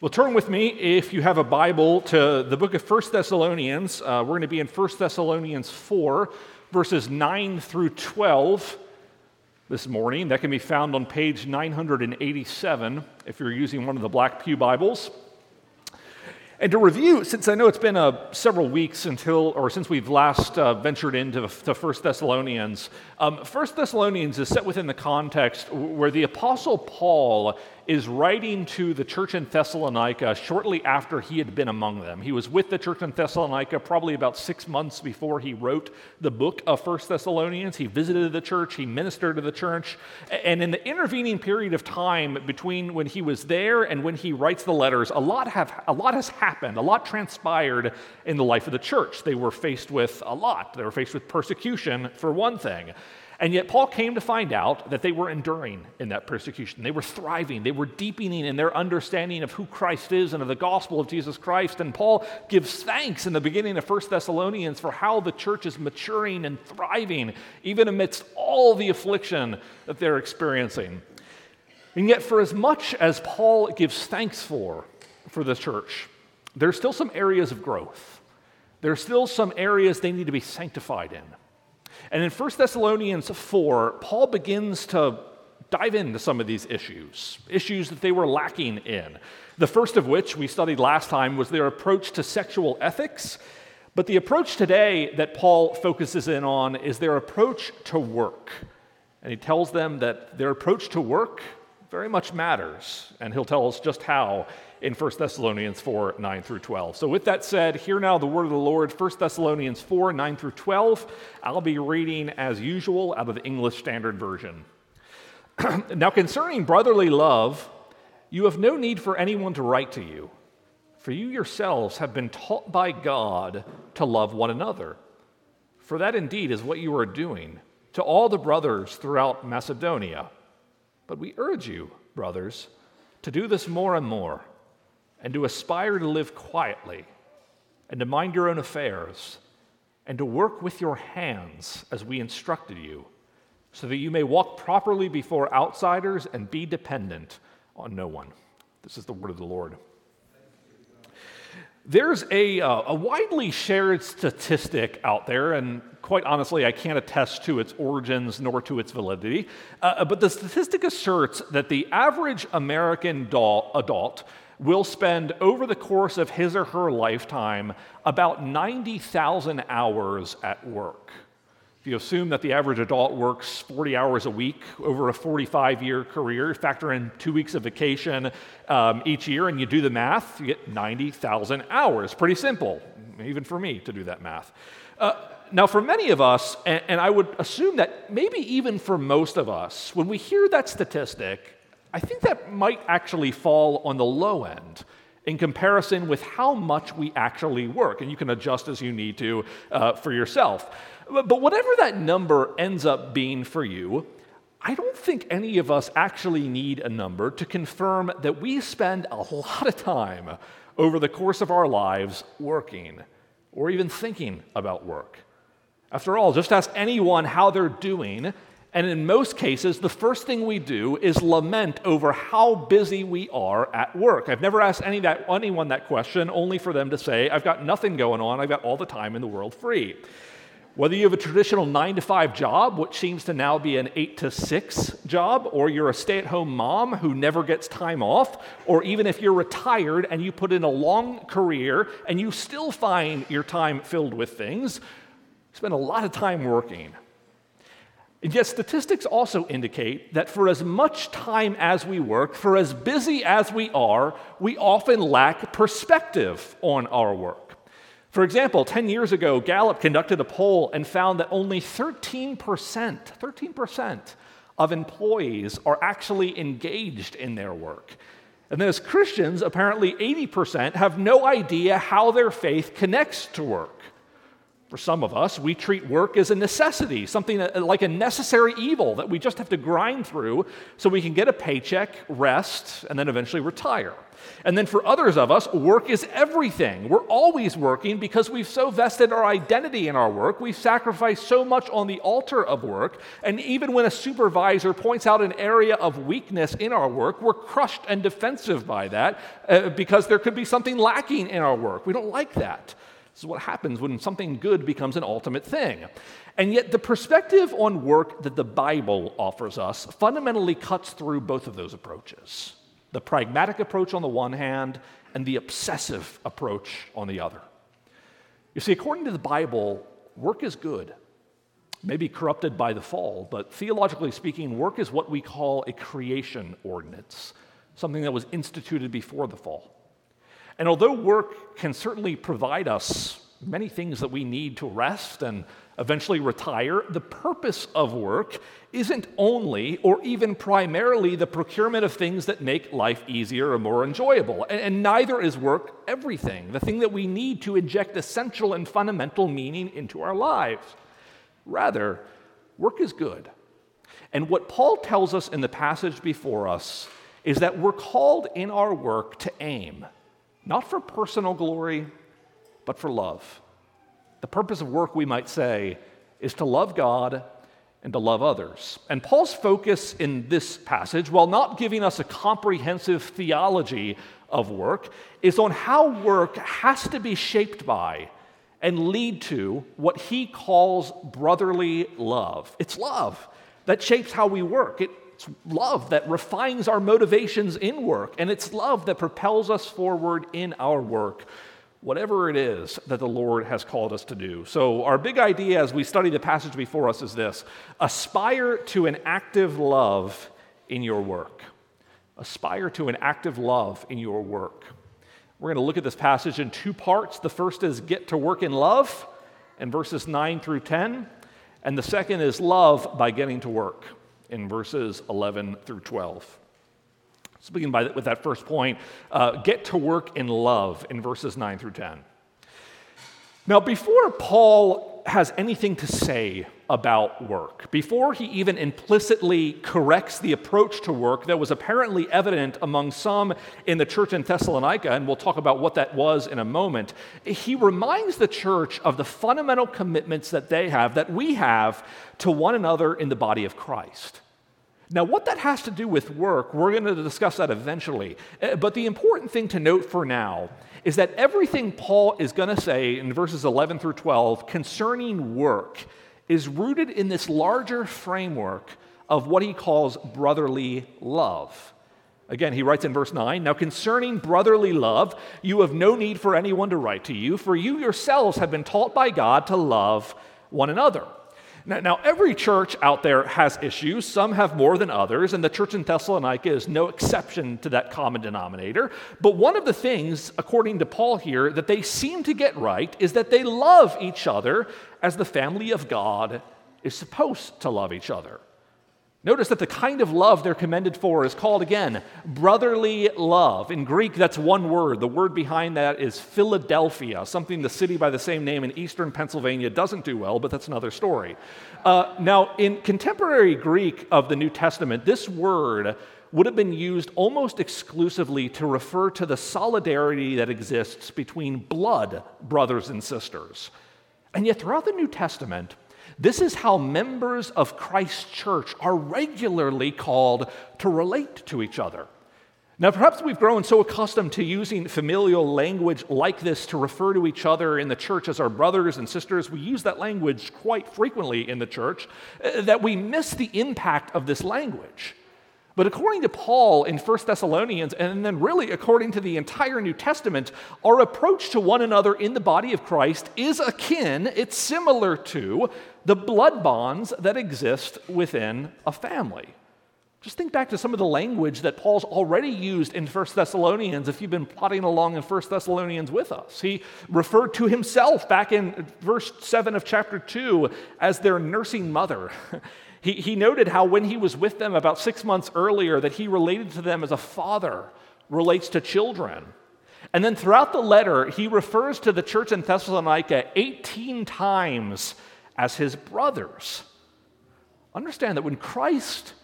Well, turn with me, if you have a Bible, to the book of 1 Thessalonians. Uh, we're going to be in 1 Thessalonians 4, verses 9 through 12 this morning. That can be found on page 987 if you're using one of the Black Pew Bibles. And to review, since I know it's been uh, several weeks until, or since we've last uh, ventured into to 1 Thessalonians, um, 1 Thessalonians is set within the context where the Apostle Paul is writing to the church in Thessalonica shortly after he had been among them. He was with the church in Thessalonica probably about six months before he wrote the book of First Thessalonians. He visited the church, he ministered to the church, and in the intervening period of time between when he was there and when he writes the letters, a lot, have, a lot has happened, a lot transpired in the life of the church. They were faced with a lot. They were faced with persecution, for one thing. And yet, Paul came to find out that they were enduring in that persecution. They were thriving. They were deepening in their understanding of who Christ is and of the gospel of Jesus Christ. And Paul gives thanks in the beginning of 1 Thessalonians for how the church is maturing and thriving, even amidst all the affliction that they're experiencing. And yet, for as much as Paul gives thanks for, for the church, there's still some areas of growth. There's still some areas they need to be sanctified in. And in 1 Thessalonians 4, Paul begins to dive into some of these issues, issues that they were lacking in. The first of which we studied last time was their approach to sexual ethics. But the approach today that Paul focuses in on is their approach to work. And he tells them that their approach to work very much matters. And he'll tell us just how in 1 Thessalonians 4 9 through 12. So, with that said, hear now the word of the Lord, 1 Thessalonians 4 9 through 12. I'll be reading as usual out of the English Standard Version. now, concerning brotherly love, you have no need for anyone to write to you, for you yourselves have been taught by God to love one another. For that indeed is what you are doing to all the brothers throughout Macedonia. But we urge you, brothers, to do this more and more and to aspire to live quietly, and to mind your own affairs, and to work with your hands as we instructed you, so that you may walk properly before outsiders and be dependent on no one. This is the word of the Lord. There's a, uh, a widely shared statistic out there, and quite honestly, I can't attest to its origins nor to its validity. Uh, but the statistic asserts that the average American adult will spend over the course of his or her lifetime about 90,000 hours at work. If you assume that the average adult works 40 hours a week over a 45 year career, factor in two weeks of vacation um, each year, and you do the math, you get 90,000 hours. Pretty simple, even for me to do that math. Uh, now, for many of us, and, and I would assume that maybe even for most of us, when we hear that statistic, I think that might actually fall on the low end in comparison with how much we actually work. And you can adjust as you need to uh, for yourself. But whatever that number ends up being for you, I don't think any of us actually need a number to confirm that we spend a lot of time over the course of our lives working or even thinking about work. After all, just ask anyone how they're doing, and in most cases, the first thing we do is lament over how busy we are at work. I've never asked any that, anyone that question, only for them to say, I've got nothing going on, I've got all the time in the world free. Whether you have a traditional nine to five job, which seems to now be an eight to six job, or you're a stay at home mom who never gets time off, or even if you're retired and you put in a long career and you still find your time filled with things, spend a lot of time working. And yet, statistics also indicate that for as much time as we work, for as busy as we are, we often lack perspective on our work. For example, 10 years ago, Gallup conducted a poll and found that only 13%, 13% of employees are actually engaged in their work. And then, as Christians, apparently 80% have no idea how their faith connects to work. For some of us, we treat work as a necessity, something like a necessary evil that we just have to grind through so we can get a paycheck, rest, and then eventually retire. And then for others of us, work is everything. We're always working because we've so vested our identity in our work. We've sacrificed so much on the altar of work. And even when a supervisor points out an area of weakness in our work, we're crushed and defensive by that uh, because there could be something lacking in our work. We don't like that. This is what happens when something good becomes an ultimate thing. And yet, the perspective on work that the Bible offers us fundamentally cuts through both of those approaches the pragmatic approach on the one hand, and the obsessive approach on the other. You see, according to the Bible, work is good. Maybe corrupted by the fall, but theologically speaking, work is what we call a creation ordinance, something that was instituted before the fall. And although work can certainly provide us many things that we need to rest and eventually retire, the purpose of work isn't only or even primarily the procurement of things that make life easier or more enjoyable. And, and, neither is work everything, the thing that we need to inject essential and fundamental meaning into our lives. Rather, work is good. And what Paul tells us in the passage before us is that we're called in our work to aim not for personal glory, but for love. The purpose of work, we might say, is to love God and to love others. And Paul's focus in this passage, while not giving us a comprehensive theology of work, is on how work has to be shaped by and lead to what he calls brotherly love. It's love that shapes how we work. It it's love that refines our motivations in work, and it's love that propels us forward in our work, whatever it is that the Lord has called us to do. So, our big idea as we study the passage before us is this aspire to an active love in your work. Aspire to an active love in your work. We're going to look at this passage in two parts. The first is get to work in love, in verses 9 through 10, and the second is love by getting to work in verses 11 through 12. Speaking by, with that first point, uh, get to work in love in verses 9 through 10. Now, before Paul has anything to say about work, before he even implicitly corrects the approach to work that was apparently evident among some in the church in Thessalonica, and we'll talk about what that was in a moment, he reminds the church of the fundamental commitments that they have, that we have to one another in the body of Christ. Now, what that has to do with work, we're going to discuss that eventually. Uh, but the important thing to note for now is that everything Paul is going to say in verses 11 through 12 concerning work is rooted in this larger framework of what he calls brotherly love. Again, he writes in verse 9 Now concerning brotherly love, you have no need for anyone to write to you, for you yourselves have been taught by God to love one another. Now, now, every church out there has issues. Some have more than others, and the church in Thessalonica is no exception to that common denominator. But one of the things, according to Paul here, that they seem to get right is that they love each other as the family of God is supposed to love each other. Notice that the kind of love they're commended for is called again brotherly love. In Greek, that's one word. The word behind that is Philadelphia, something the city by the same name in eastern Pennsylvania doesn't do well, but that's another story. Uh, now, in contemporary Greek of the New Testament, this word would have been used almost exclusively to refer to the solidarity that exists between blood brothers and sisters. And yet, throughout the New Testament, this is how members of Christ's church are regularly called to relate to each other. Now, perhaps we've grown so accustomed to using familial language like this to refer to each other in the church as our brothers and sisters. We use that language quite frequently in the church uh, that we miss the impact of this language. But according to Paul in 1 Thessalonians, and then really according to the entire New Testament, our approach to one another in the body of Christ is akin, it's similar to the blood bonds that exist within a family. Just think back to some of the language that Paul's already used in 1 Thessalonians if you've been plodding along in 1 Thessalonians with us. He referred to himself back in verse 7 of chapter 2 as their nursing mother. He, he noted how when he was with them about six months earlier, that he related to them as a father relates to children. And then throughout the letter, he refers to the church in Thessalonica 18 times as his brothers. Understand that when Christ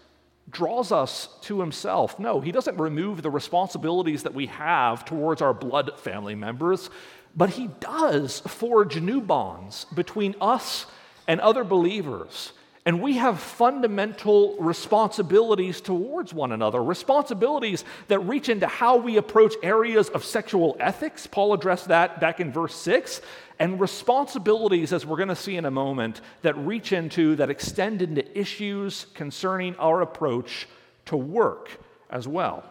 draws us to himself, no, he doesn't remove the responsibilities that we have towards our blood family members, but he does forge new bonds between us and other believers. And we have fundamental responsibilities towards one another, responsibilities that reach into how we approach areas of sexual ethics. Paul addressed that back in verse 6. And responsibilities, as we're going to see in a moment, that reach into, that extend into issues concerning our approach to work as well.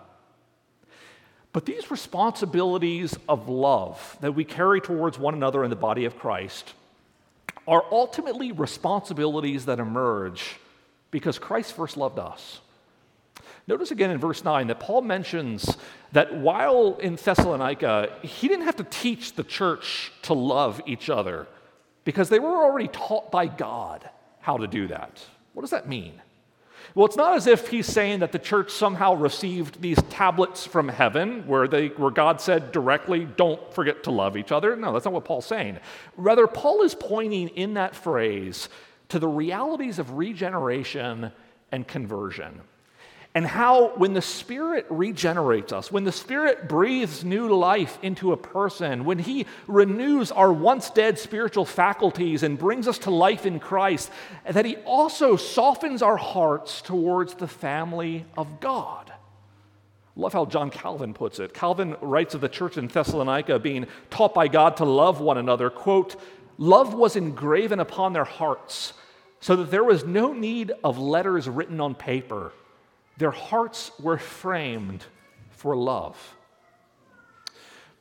But these responsibilities of love that we carry towards one another in the body of Christ are ultimately responsibilities that emerge because Christ first loved us. Notice again in verse 9 that Paul mentions that while in Thessalonica, he didn't have to teach the church to love each other because they were already taught by God how to do that. What does that mean? Well, it's not as if he's saying that the church somehow received these tablets from heaven where, they, where God said directly, don't forget to love each other. No, that's not what Paul's saying. Rather, Paul is pointing in that phrase to the realities of regeneration and conversion and how when the Spirit regenerates us, when the Spirit breathes new life into a person, when He renews our once dead spiritual faculties and brings us to life in Christ, that He also softens our hearts towards the family of God. Love how John Calvin puts it. Calvin writes of the church in Thessalonica being taught by God to love one another. Quote, Love was engraven upon their hearts, so that there was no need of letters written on paper their hearts were framed for love.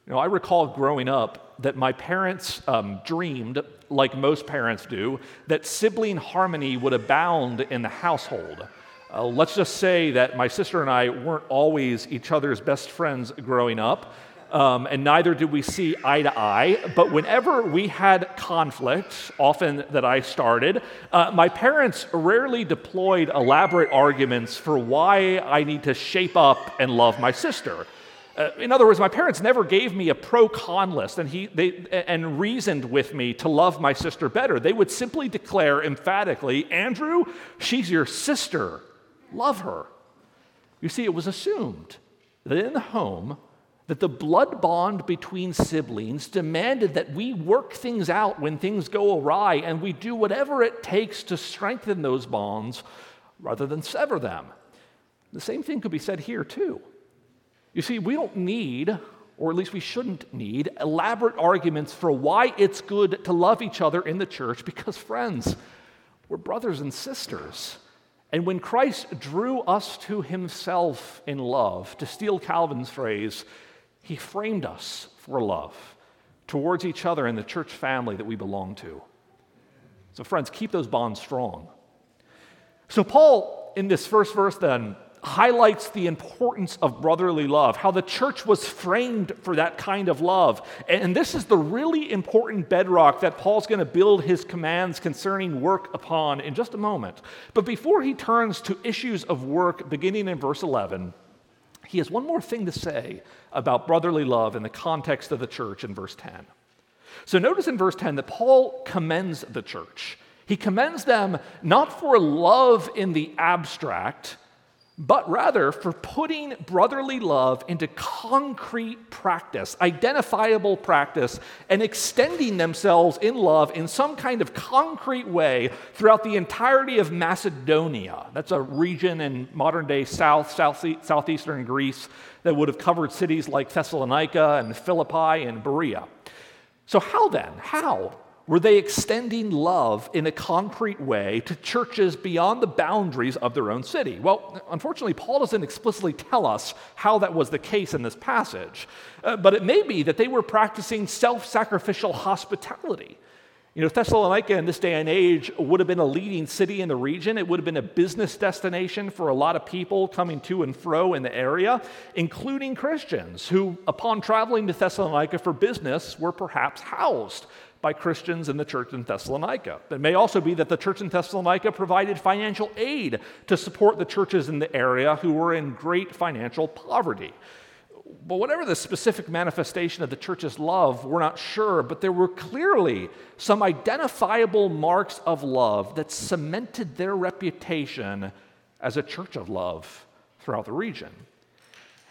You know, I recall growing up that my parents um, dreamed, like most parents do, that sibling harmony would abound in the household. Uh, let's just say that my sister and I weren't always each other's best friends growing up um, and neither did we see eye to eye. But whenever we had conflict, often that I started, uh, my parents rarely deployed elaborate arguments for why I need to shape up and love my sister. Uh, in other words, my parents never gave me a pro con list and, he, they, and reasoned with me to love my sister better. They would simply declare emphatically, Andrew, she's your sister. Love her. You see, it was assumed that in the home, that the blood bond between siblings demanded that we work things out when things go awry and we do whatever it takes to strengthen those bonds rather than sever them. The same thing could be said here, too. You see, we don't need, or at least we shouldn't need, elaborate arguments for why it's good to love each other in the church because, friends, we're brothers and sisters. And when Christ drew us to himself in love, to steal Calvin's phrase, he framed us for love towards each other and the church family that we belong to. So, friends, keep those bonds strong. So, Paul, in this first verse, then, highlights the importance of brotherly love, how the church was framed for that kind of love. And this is the really important bedrock that Paul's going to build his commands concerning work upon in just a moment. But before he turns to issues of work, beginning in verse 11, he has one more thing to say about brotherly love in the context of the church in verse 10. So notice in verse 10 that Paul commends the church. He commends them not for love in the abstract, but rather for putting brotherly love into concrete practice, identifiable practice, and extending themselves in love in some kind of concrete way throughout the entirety of Macedonia. That's a region in modern day South, South southeastern Greece that would have covered cities like Thessalonica and Philippi and Berea. So, how then? How were they extending love in a concrete way to churches beyond the boundaries of their own city? Well, unfortunately, Paul doesn't explicitly tell us how that was the case in this passage, uh, but it may be that they were practicing self sacrificial hospitality. You know, Thessalonica in this day and age would have been a leading city in the region. It would have been a business destination for a lot of people coming to and fro in the area, including Christians who, upon traveling to Thessalonica for business, were perhaps housed by Christians in the church in Thessalonica. It may also be that the church in Thessalonica provided financial aid to support the churches in the area who were in great financial poverty. But whatever the specific manifestation of the church's love, we're not sure, but there were clearly some identifiable marks of love that cemented their reputation as a church of love throughout the region.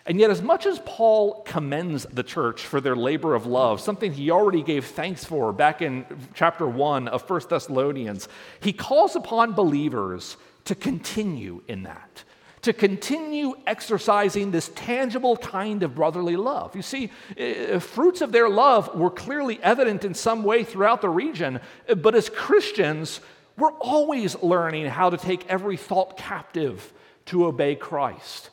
And yet, as much as Paul commends the church for their labor of love, something he already gave thanks for back in chapter 1 of 1 Thessalonians, he calls upon believers to continue in that to continue exercising this tangible kind of brotherly love. You see, uh, fruits of their love were clearly evident in some way throughout the region, but as Christians, we're always learning how to take every thought captive to obey Christ.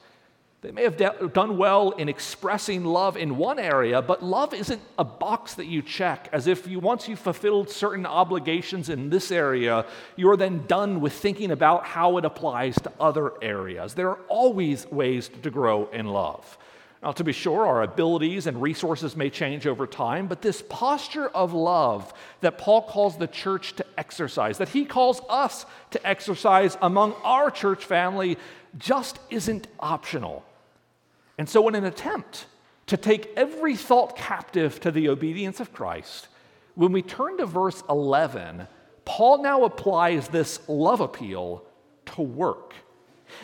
They may have de- done well in expressing love in one area, but love isn't a box that you check as if you once you've fulfilled certain obligations in this area, you're then done with thinking about how it applies to other areas. There are always ways to grow in love. Now, to be sure, our abilities and resources may change over time, but this posture of love that Paul calls the church to exercise, that he calls us to exercise among our church family, just isn't optional. And so, in an attempt to take every thought captive to the obedience of Christ, when we turn to verse 11, Paul now applies this love appeal to work.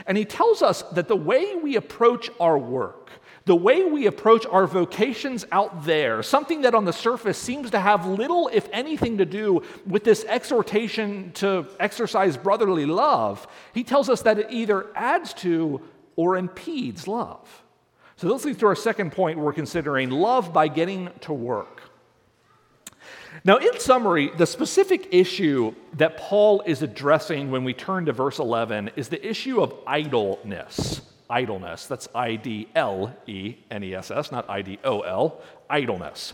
And he tells us that the way we approach our work, the way we approach our vocations out there, something that on the surface seems to have little, if anything, to do with this exhortation to exercise brotherly love, he tells us that it either adds to or impedes love. So let's lead to our second point we're considering love by getting to work. Now, in summary, the specific issue that Paul is addressing when we turn to verse 11 is the issue of idleness. Idleness. That's I D L E N E S S, not I D O L, idleness.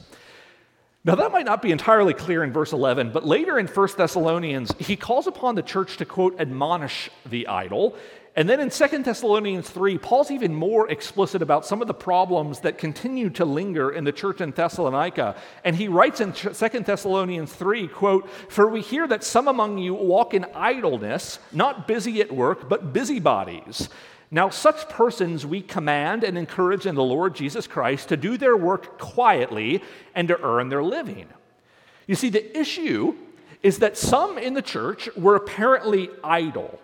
Now, that might not be entirely clear in verse 11, but later in 1 Thessalonians, he calls upon the church to, quote, admonish the idle. And then in 2 Thessalonians 3, Paul's even more explicit about some of the problems that continue to linger in the church in Thessalonica. And he writes in 2 Thessalonians 3, quote, For we hear that some among you walk in idleness, not busy at work, but busybodies. Now, such persons we command and encourage in the Lord Jesus Christ to do their work quietly and to earn their living. You see, the issue is that some in the church were apparently idle.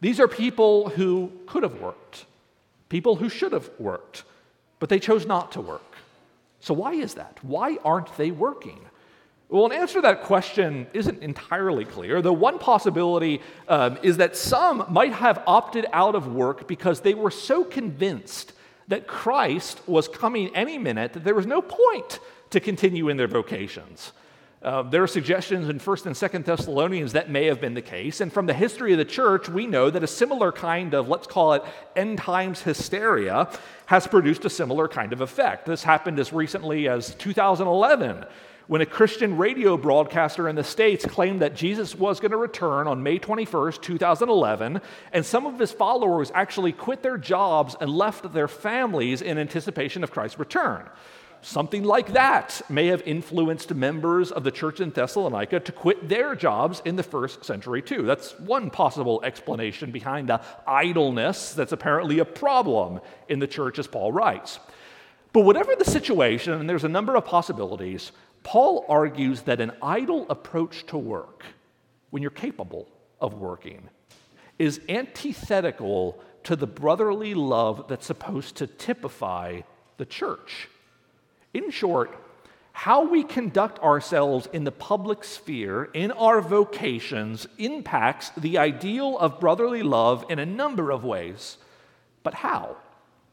These are people who could have worked, people who should have worked, but they chose not to work. So, why is that? Why aren't they working? Well, an answer to that question isn't entirely clear. The one possibility um, is that some might have opted out of work because they were so convinced that Christ was coming any minute that there was no point to continue in their vocations. Uh, there are suggestions in 1st and 2nd Thessalonians that may have been the case. And from the history of the church, we know that a similar kind of, let's call it end times hysteria, has produced a similar kind of effect. This happened as recently as 2011 when a Christian radio broadcaster in the States claimed that Jesus was going to return on May 21st, 2011, and some of his followers actually quit their jobs and left their families in anticipation of Christ's return. Something like that may have influenced members of the church in Thessalonica to quit their jobs in the first century, too. That's one possible explanation behind the idleness that's apparently a problem in the church, as Paul writes. But whatever the situation, and there's a number of possibilities, Paul argues that an idle approach to work, when you're capable of working, is antithetical to the brotherly love that's supposed to typify the church. In short, how we conduct ourselves in the public sphere, in our vocations, impacts the ideal of brotherly love in a number of ways. But how?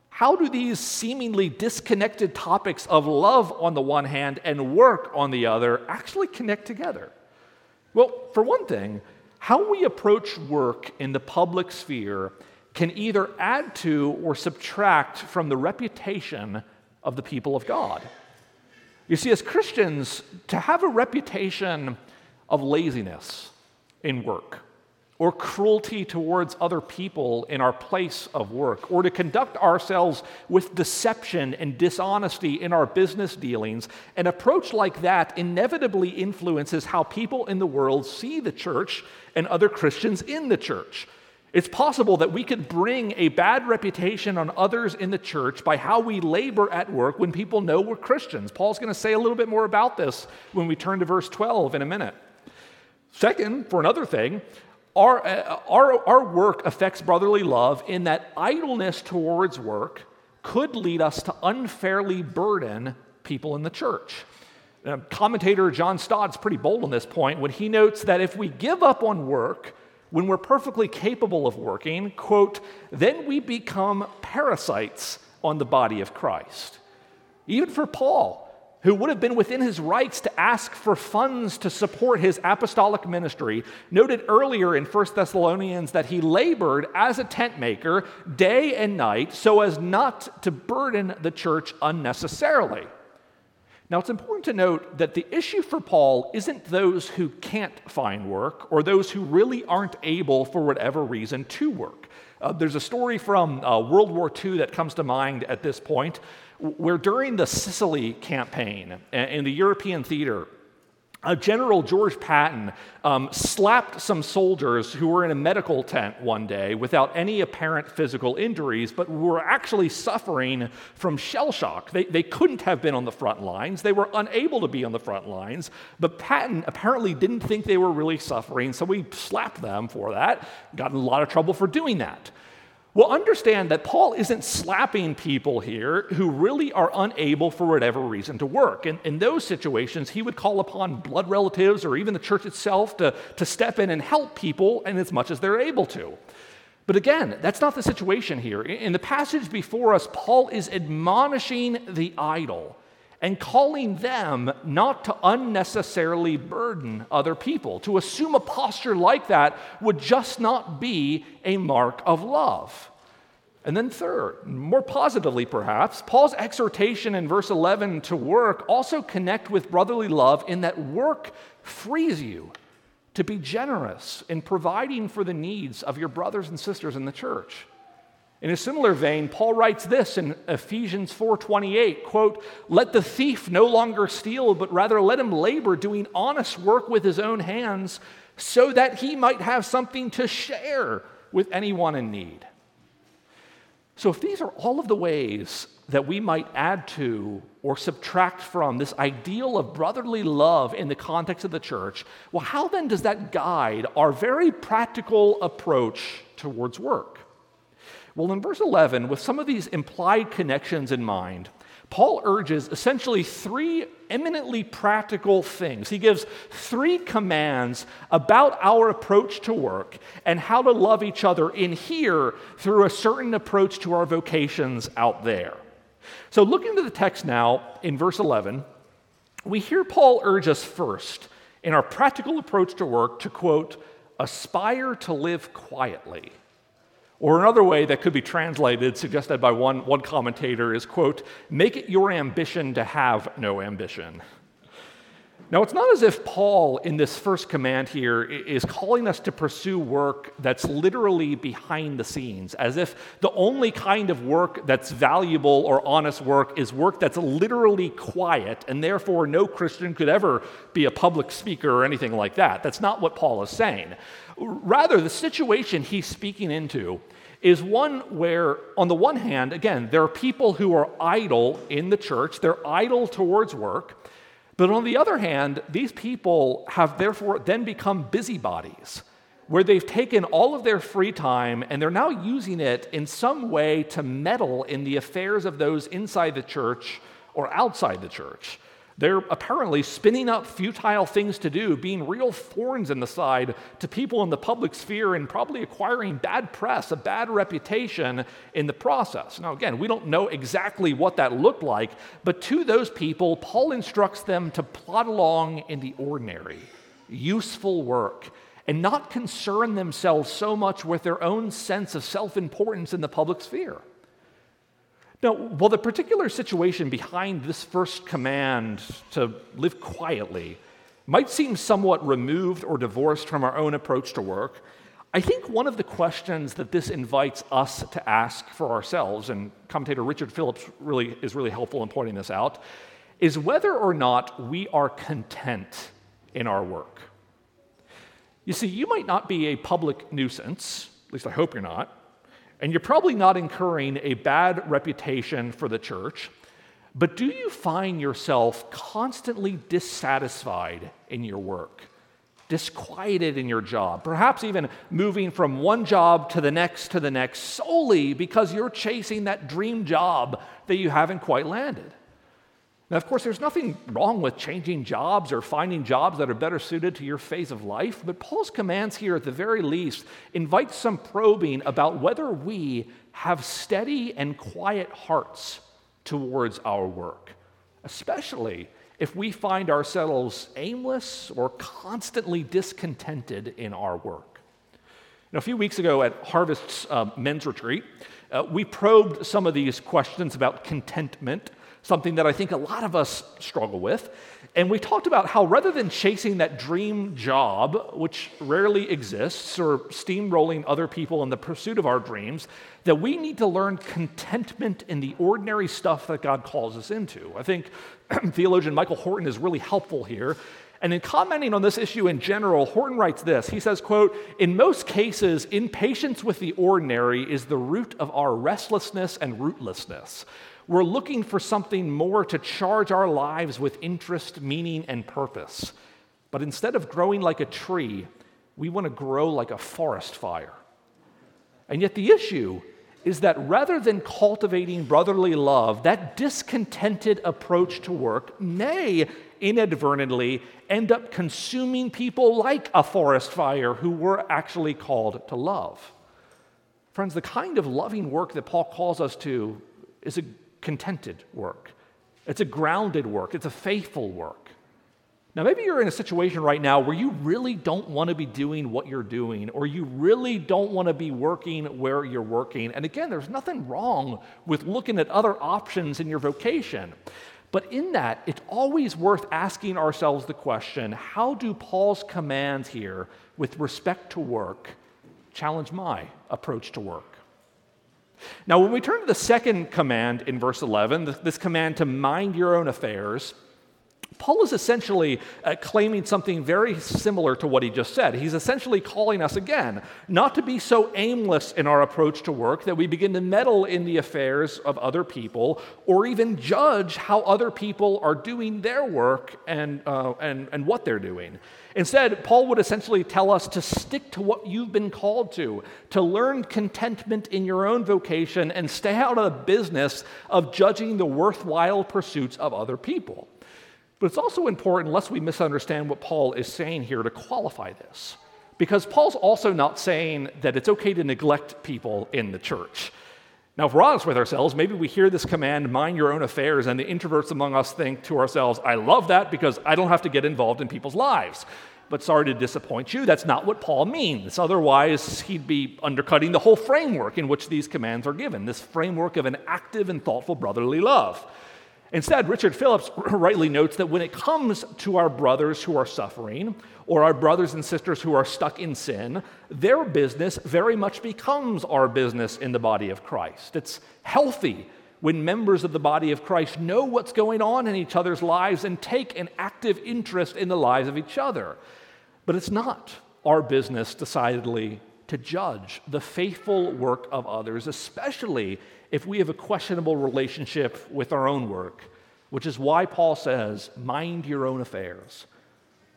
How do these seemingly disconnected topics of love on the one hand and work on the other actually connect together? Well, for one thing, how we approach work in the public sphere can either add to or subtract from the reputation of the people of God. You see, as Christians, to have a reputation of laziness in work, or cruelty towards other people in our place of work, or to conduct ourselves with deception and dishonesty in our business dealings, an approach like that inevitably influences how people in the world see the church and other Christians in the church. It's possible that we could bring a bad reputation on others in the church by how we labor at work when people know we're Christians. Paul's going to say a little bit more about this when we turn to verse 12 in a minute. Second, for another thing, our, uh, our, our work affects brotherly love in that idleness towards work could lead us to unfairly burden people in the church. Uh, commentator John Stott's pretty bold on this point when he notes that if we give up on work, when we're perfectly capable of working, quote, then we become parasites on the body of Christ. Even for Paul, who would have been within his rights to ask for funds to support his apostolic ministry, noted earlier in 1 Thessalonians that he labored as a tent maker day and night so as not to burden the church unnecessarily. Now, it's important to note that the issue for Paul isn't those who can't find work or those who really aren't able, for whatever reason, to work. Uh, there's a story from uh, World War II that comes to mind at this point, where during the Sicily campaign in the European theater, uh, General George Patton um, slapped some soldiers who were in a medical tent one day without any apparent physical injuries, but were actually suffering from shell shock. They, they couldn't have been on the front lines. They were unable to be on the front lines, but Patton apparently didn't think they were really suffering, so we slapped them for that. Got in a lot of trouble for doing that. Well, understand that Paul isn't slapping people here who really are unable for whatever reason to work. In, in those situations, he would call upon blood relatives or even the church itself to, to step in and help people in as much as they're able to. But again, that's not the situation here. In the passage before us, Paul is admonishing the idle and calling them not to unnecessarily burden other people. To assume a posture like that would just not be a mark of love. And then, third, more positively perhaps, Paul's exhortation in verse 11 to work also connect with brotherly love in that work frees you to be generous in providing for the needs of your brothers and sisters in the church. In a similar vein, Paul writes this in Ephesians 4:28, quote, "Let the thief no longer steal, but rather let him labor doing honest work with his own hands, so that he might have something to share with anyone in need." So if these are all of the ways that we might add to or subtract from this ideal of brotherly love in the context of the church, well, how then does that guide our very practical approach towards work? Well, in verse 11, with some of these implied connections in mind, Paul urges essentially three eminently practical things. He gives three commands about our approach to work and how to love each other in here through a certain approach to our vocations out there. So, looking to the text now in verse 11, we hear Paul urge us first in our practical approach to work to quote, aspire to live quietly. Or another way that could be translated, suggested by one, one commentator, is quote, make it your ambition to have no ambition. Now, it's not as if Paul, in this first command here, is calling us to pursue work that's literally behind the scenes, as if the only kind of work that's valuable or honest work is work that's literally quiet, and therefore no Christian could ever be a public speaker or anything like that. That's not what Paul is saying. Rather, the situation he's speaking into is one where, on the one hand, again, there are people who are idle in the church, they're idle towards work. But on the other hand, these people have therefore then become busybodies, where they've taken all of their free time and they're now using it in some way to meddle in the affairs of those inside the church or outside the church. They're apparently spinning up futile things to do, being real thorns in the side to people in the public sphere, and probably acquiring bad press, a bad reputation in the process. Now, again, we don't know exactly what that looked like, but to those people, Paul instructs them to plod along in the ordinary, useful work, and not concern themselves so much with their own sense of self importance in the public sphere. Now, while the particular situation behind this first command to live quietly might seem somewhat removed or divorced from our own approach to work, I think one of the questions that this invites us to ask for ourselves, and commentator Richard Phillips really is really helpful in pointing this out, is whether or not we are content in our work. You see, you might not be a public nuisance, At least I hope you're not. And you're probably not incurring a bad reputation for the church. But do you find yourself constantly dissatisfied in your work? disquieted in your job, perhaps even moving from one job to the next to the next solely because you're chasing that dream job that you haven't quite landed. Now, of course, there's nothing wrong with changing jobs or finding jobs that are better suited to your phase of life, but Paul's commands here, at the very least, invite some probing about whether we have steady and quiet hearts towards our work, especially if we find ourselves aimless or constantly discontented in our work. Now, a few weeks ago at Harvest's uh, men's retreat, uh, we probed some of these questions about contentment, something that I think a lot of us struggle with. And we talked about how rather than chasing that dream job, which rarely exists, or steamrolling other people in the pursuit of our dreams, that we need to learn contentment in the ordinary stuff that God calls us into. I think theologian Michael Horton is really helpful here. And in commenting on this issue in general, Horton writes this. He says, quote, "In most cases, impatience with the ordinary is the root of our restlessness and rootlessness. We're looking for something more to charge our lives with interest, meaning, and purpose. But instead of growing like a tree, we want to grow like a forest fire. And yet, the issue is that rather than cultivating brotherly love, that discontented approach to work may inadvertently end up consuming people like a forest fire who were actually called to love. Friends, the kind of loving work that Paul calls us to is a contented work. It's a grounded work, it's a faithful work. Now, maybe you're in a situation right now where you really don't want to be doing what you're doing, or you really don't want to be working where you're working. And again, there's nothing wrong with looking at other options in your vocation. But in that, it's always worth asking ourselves the question how do Paul's commands here with respect to work challenge my approach to work? Now, when we turn to the second command in verse 11, this command to mind your own affairs, Paul is essentially uh, claiming something very similar to what he just said. He's essentially calling us again not to be so aimless in our approach to work that we begin to meddle in the affairs of other people or even judge how other people are doing their work and, uh, and, and what they're doing. Instead, Paul would essentially tell us to stick to what you've been called to, to learn contentment in your own vocation and stay out of the business of judging the worthwhile pursuits of other people. But it's also important, lest we misunderstand what Paul is saying here, to qualify this. Because Paul's also not saying that it's okay to neglect people in the church. Now, if we're honest with ourselves, maybe we hear this command, mind your own affairs, and the introverts among us think to ourselves, I love that because I don't have to get involved in people's lives. But sorry to disappoint you, that's not what Paul means. Otherwise, he'd be undercutting the whole framework in which these commands are given this framework of an active and thoughtful brotherly love. Instead, Richard Phillips rightly notes that when it comes to our brothers who are suffering, or our brothers and sisters who are stuck in sin, their business very much becomes our business in the body of Christ. It's healthy when members of the body of Christ know what's going on in each other's lives and take an active interest in the lives of each other. But it's not our business, decidedly, to judge the faithful work of others, especially if we have a questionable relationship with our own work, which is why Paul says, mind your own affairs.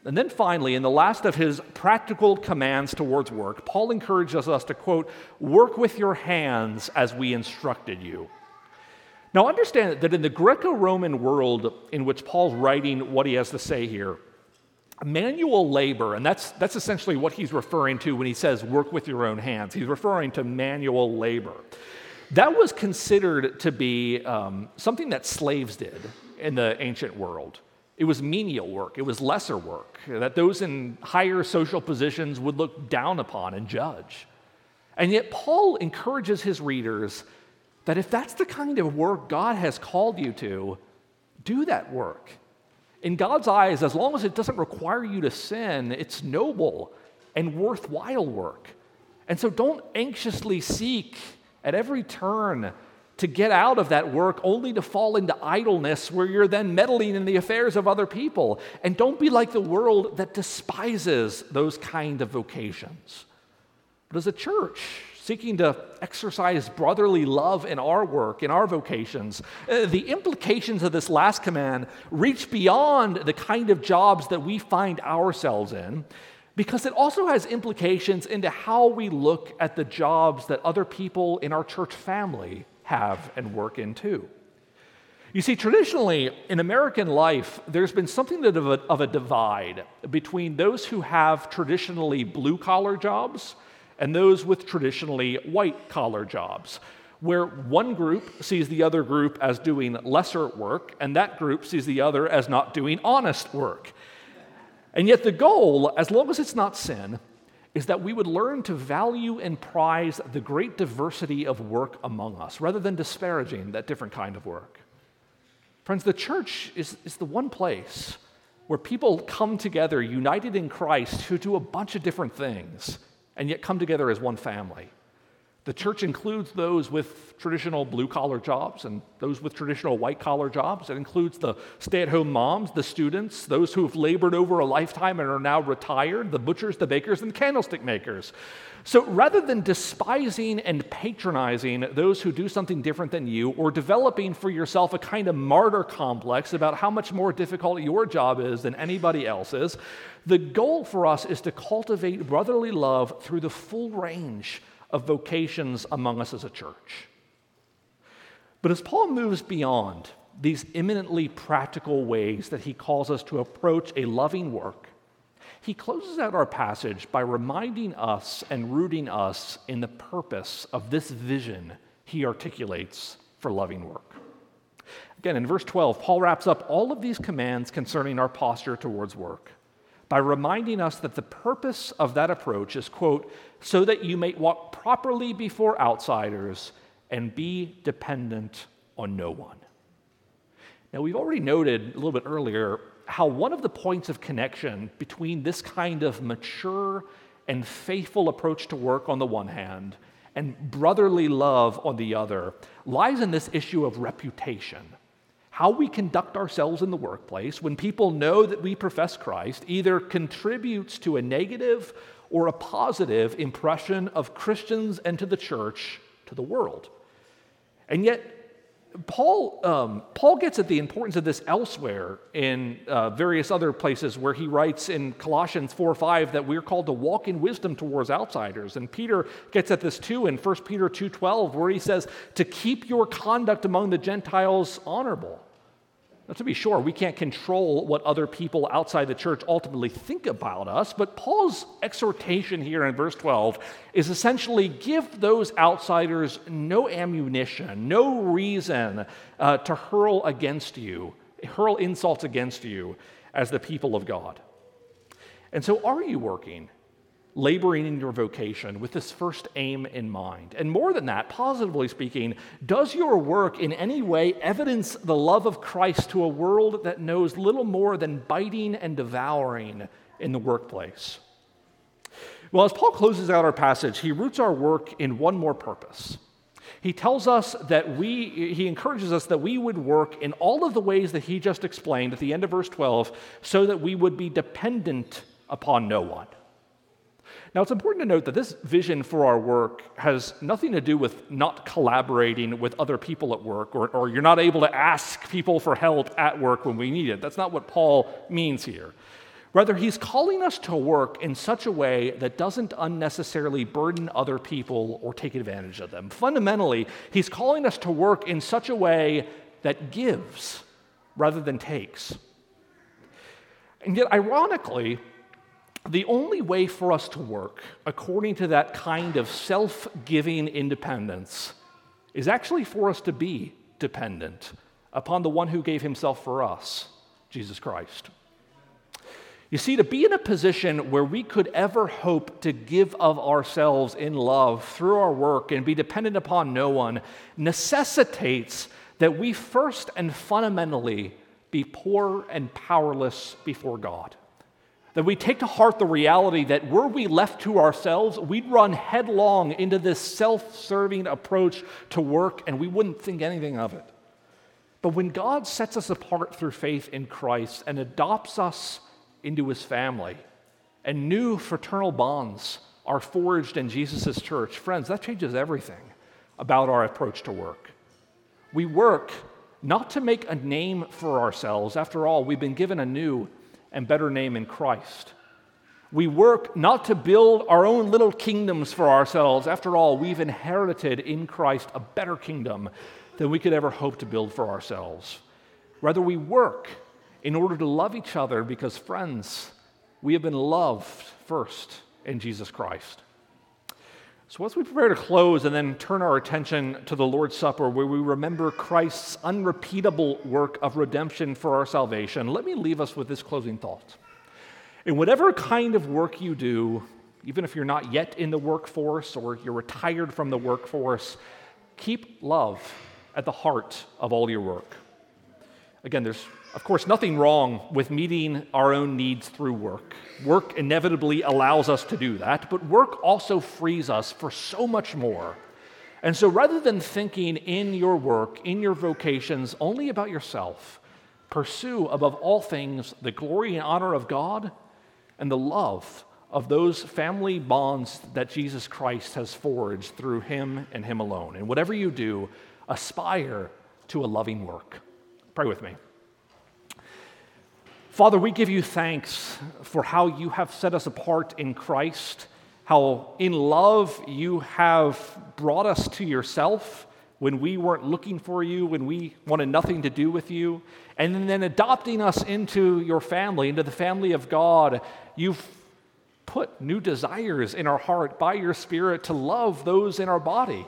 And then finally, in the last of his practical commands towards work, Paul encourages us to, quote, work with your hands as we instructed you. Now, understand that in the Greco Roman world in which Paul's writing what he has to say here, manual labor, and that's, that's essentially what he's referring to when he says work with your own hands. He's referring to manual labor. That was considered to be um, something that slaves did in the ancient world. It was menial work, it was lesser work that those in higher social positions would look down upon and judge. And yet, Paul encourages his readers that if that's the kind of work God has called you to, do that work. In God's eyes, as long as it doesn't require you to sin, it's noble and worthwhile work. And so don't anxiously seek at every turn to get out of that work only to fall into idleness where you're then meddling in the affairs of other people. And don't be like the world that despises those kind of vocations. But as a church, seeking to exercise brotherly love in our work, in our vocations, uh, the implications of this last command reach beyond the kind of jobs that we find ourselves in because it also has implications into how we look at the jobs that other people in our church family have and work in too. You see, traditionally in American life, there's been something of a, of a divide between those who have traditionally blue collar jobs and those with traditionally white collar jobs, where one group sees the other group as doing lesser work, and that group sees the other as not doing honest work. And yet, the goal, as long as it's not sin, is that we would learn to value and prize the great diversity of work among us rather than disparaging that different kind of work. Friends, the church is, is the one place where people come together united in Christ who do a bunch of different things and yet come together as one family. The church includes those with traditional blue collar jobs and those with traditional white collar jobs. It includes the stay at home moms, the students, those who have labored over a lifetime and are now retired, the butchers, the bakers, and the candlestick makers. So rather than despising and patronizing those who do something different than you or developing for yourself a kind of martyr complex about how much more difficult your job is than anybody else's, the goal for us is to cultivate brotherly love through the full range of vocations among us as a church. But as Paul moves beyond these eminently practical ways that he calls us to approach a loving work, he closes out our passage by reminding us and rooting us in the purpose of this vision he articulates for loving work. Again, in verse 12, Paul wraps up all of these commands concerning our posture towards work by reminding us that the purpose of that approach is, quote, so that you may walk properly before outsiders and be dependent on no one. Now, we've already noted a little bit earlier how one of the points of connection between this kind of mature and faithful approach to work on the one hand and brotherly love on the other lies in this issue of reputation how we conduct ourselves in the workplace when people know that we profess Christ either contributes to a negative or a positive impression of Christians and to the church to the world. And yet, Paul, um, Paul gets at the importance of this elsewhere in uh, various other places where he writes in Colossians 4 5 that we're called to walk in wisdom towards outsiders. And Peter gets at this too in 1 Peter 2 12, where he says to keep your conduct among the Gentiles honorable. Now, to be sure, we can't control what other people outside the church ultimately think about us, but Paul's exhortation here in verse 12 is essentially give those outsiders no ammunition, no reason uh, to hurl against you, hurl insults against you as the people of God. And so, are you working laboring in your vocation with this first aim in mind? And more than that, positively speaking, does your work in any way evidence the love of Christ to a world that knows little more than biting and devouring in the workplace? Well, as Paul closes out our passage, he roots our work in one more purpose. He tells us that we, he encourages us that we would work in all of the ways that he just explained at the end of verse 12 so that we would be dependent upon no one. Now, it's important to note that this vision for our work has nothing to do with not collaborating with other people at work, or, or you're not able to ask people for help at work when we need it. That's not what Paul means here. Rather, he's calling us to work in such a way that doesn't unnecessarily burden other people or take advantage of them. Fundamentally, he's calling us to work in such a way that gives rather than takes. And yet, ironically, the only way for us to work according to that kind of self giving independence is actually for us to be dependent upon the one who gave himself for us, Jesus Christ. You see, to be in a position where we could ever hope to give of ourselves in love through our work and be dependent upon no one necessitates that we first and fundamentally be poor and powerless before God that we take to heart the reality that were we left to ourselves, we'd run headlong into this self serving approach to work and we wouldn't think anything of it. But when God sets us apart through faith in Christ and adopts us into his family, and new fraternal bonds are forged in Jesus' church, friends, that changes everything about our approach to work. We work not to make a name for ourselves. After all, we've been given a new and better name in Christ. We work not to build our own little kingdoms for ourselves. After all, we've inherited in Christ a better kingdom than we could ever hope to build for ourselves. Rather, we work in order to love each other because, friends, we have been loved first in Jesus Christ. So, as we prepare to close and then turn our attention to the Lord's Supper, where we remember Christ's unrepeatable work of redemption for our salvation, let me leave us with this closing thought. In whatever kind of work you do, even if you're not yet in the workforce or you're retired from the workforce, keep love at the heart of all your work. Again, there's of course, nothing wrong with meeting our own needs through work. Work inevitably allows us to do that, but work also frees us for so much more. And so rather than thinking in your work, in your vocations, only about yourself, pursue above all things the glory and honor of God and the love of those family bonds that Jesus Christ has forged through Him and Him alone. And whatever you do, aspire to a loving work. Pray with me. Father, we give you thanks for how you have set us apart in Christ, how in love you have brought us to yourself when we weren't looking for you, when we wanted nothing to do with you, and then adopting us into your family, into the family of God. You've put new desires in our heart by your Spirit to love those in our body.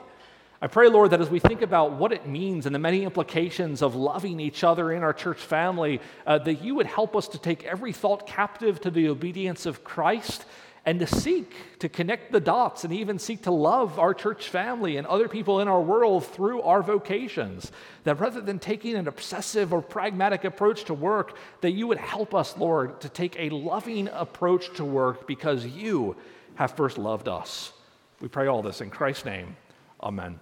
I pray, Lord, that as we think about what it means and the many implications of loving each other in our church family, uh, that you would help us to take every thought captive to the obedience of Christ and to seek to connect the dots and even seek to love our church family and other people in our world through our vocations. That rather than taking an obsessive or pragmatic approach to work, that you would help us, Lord, to take a loving approach to work because you have first loved us. We pray all this in Christ's name. Amen.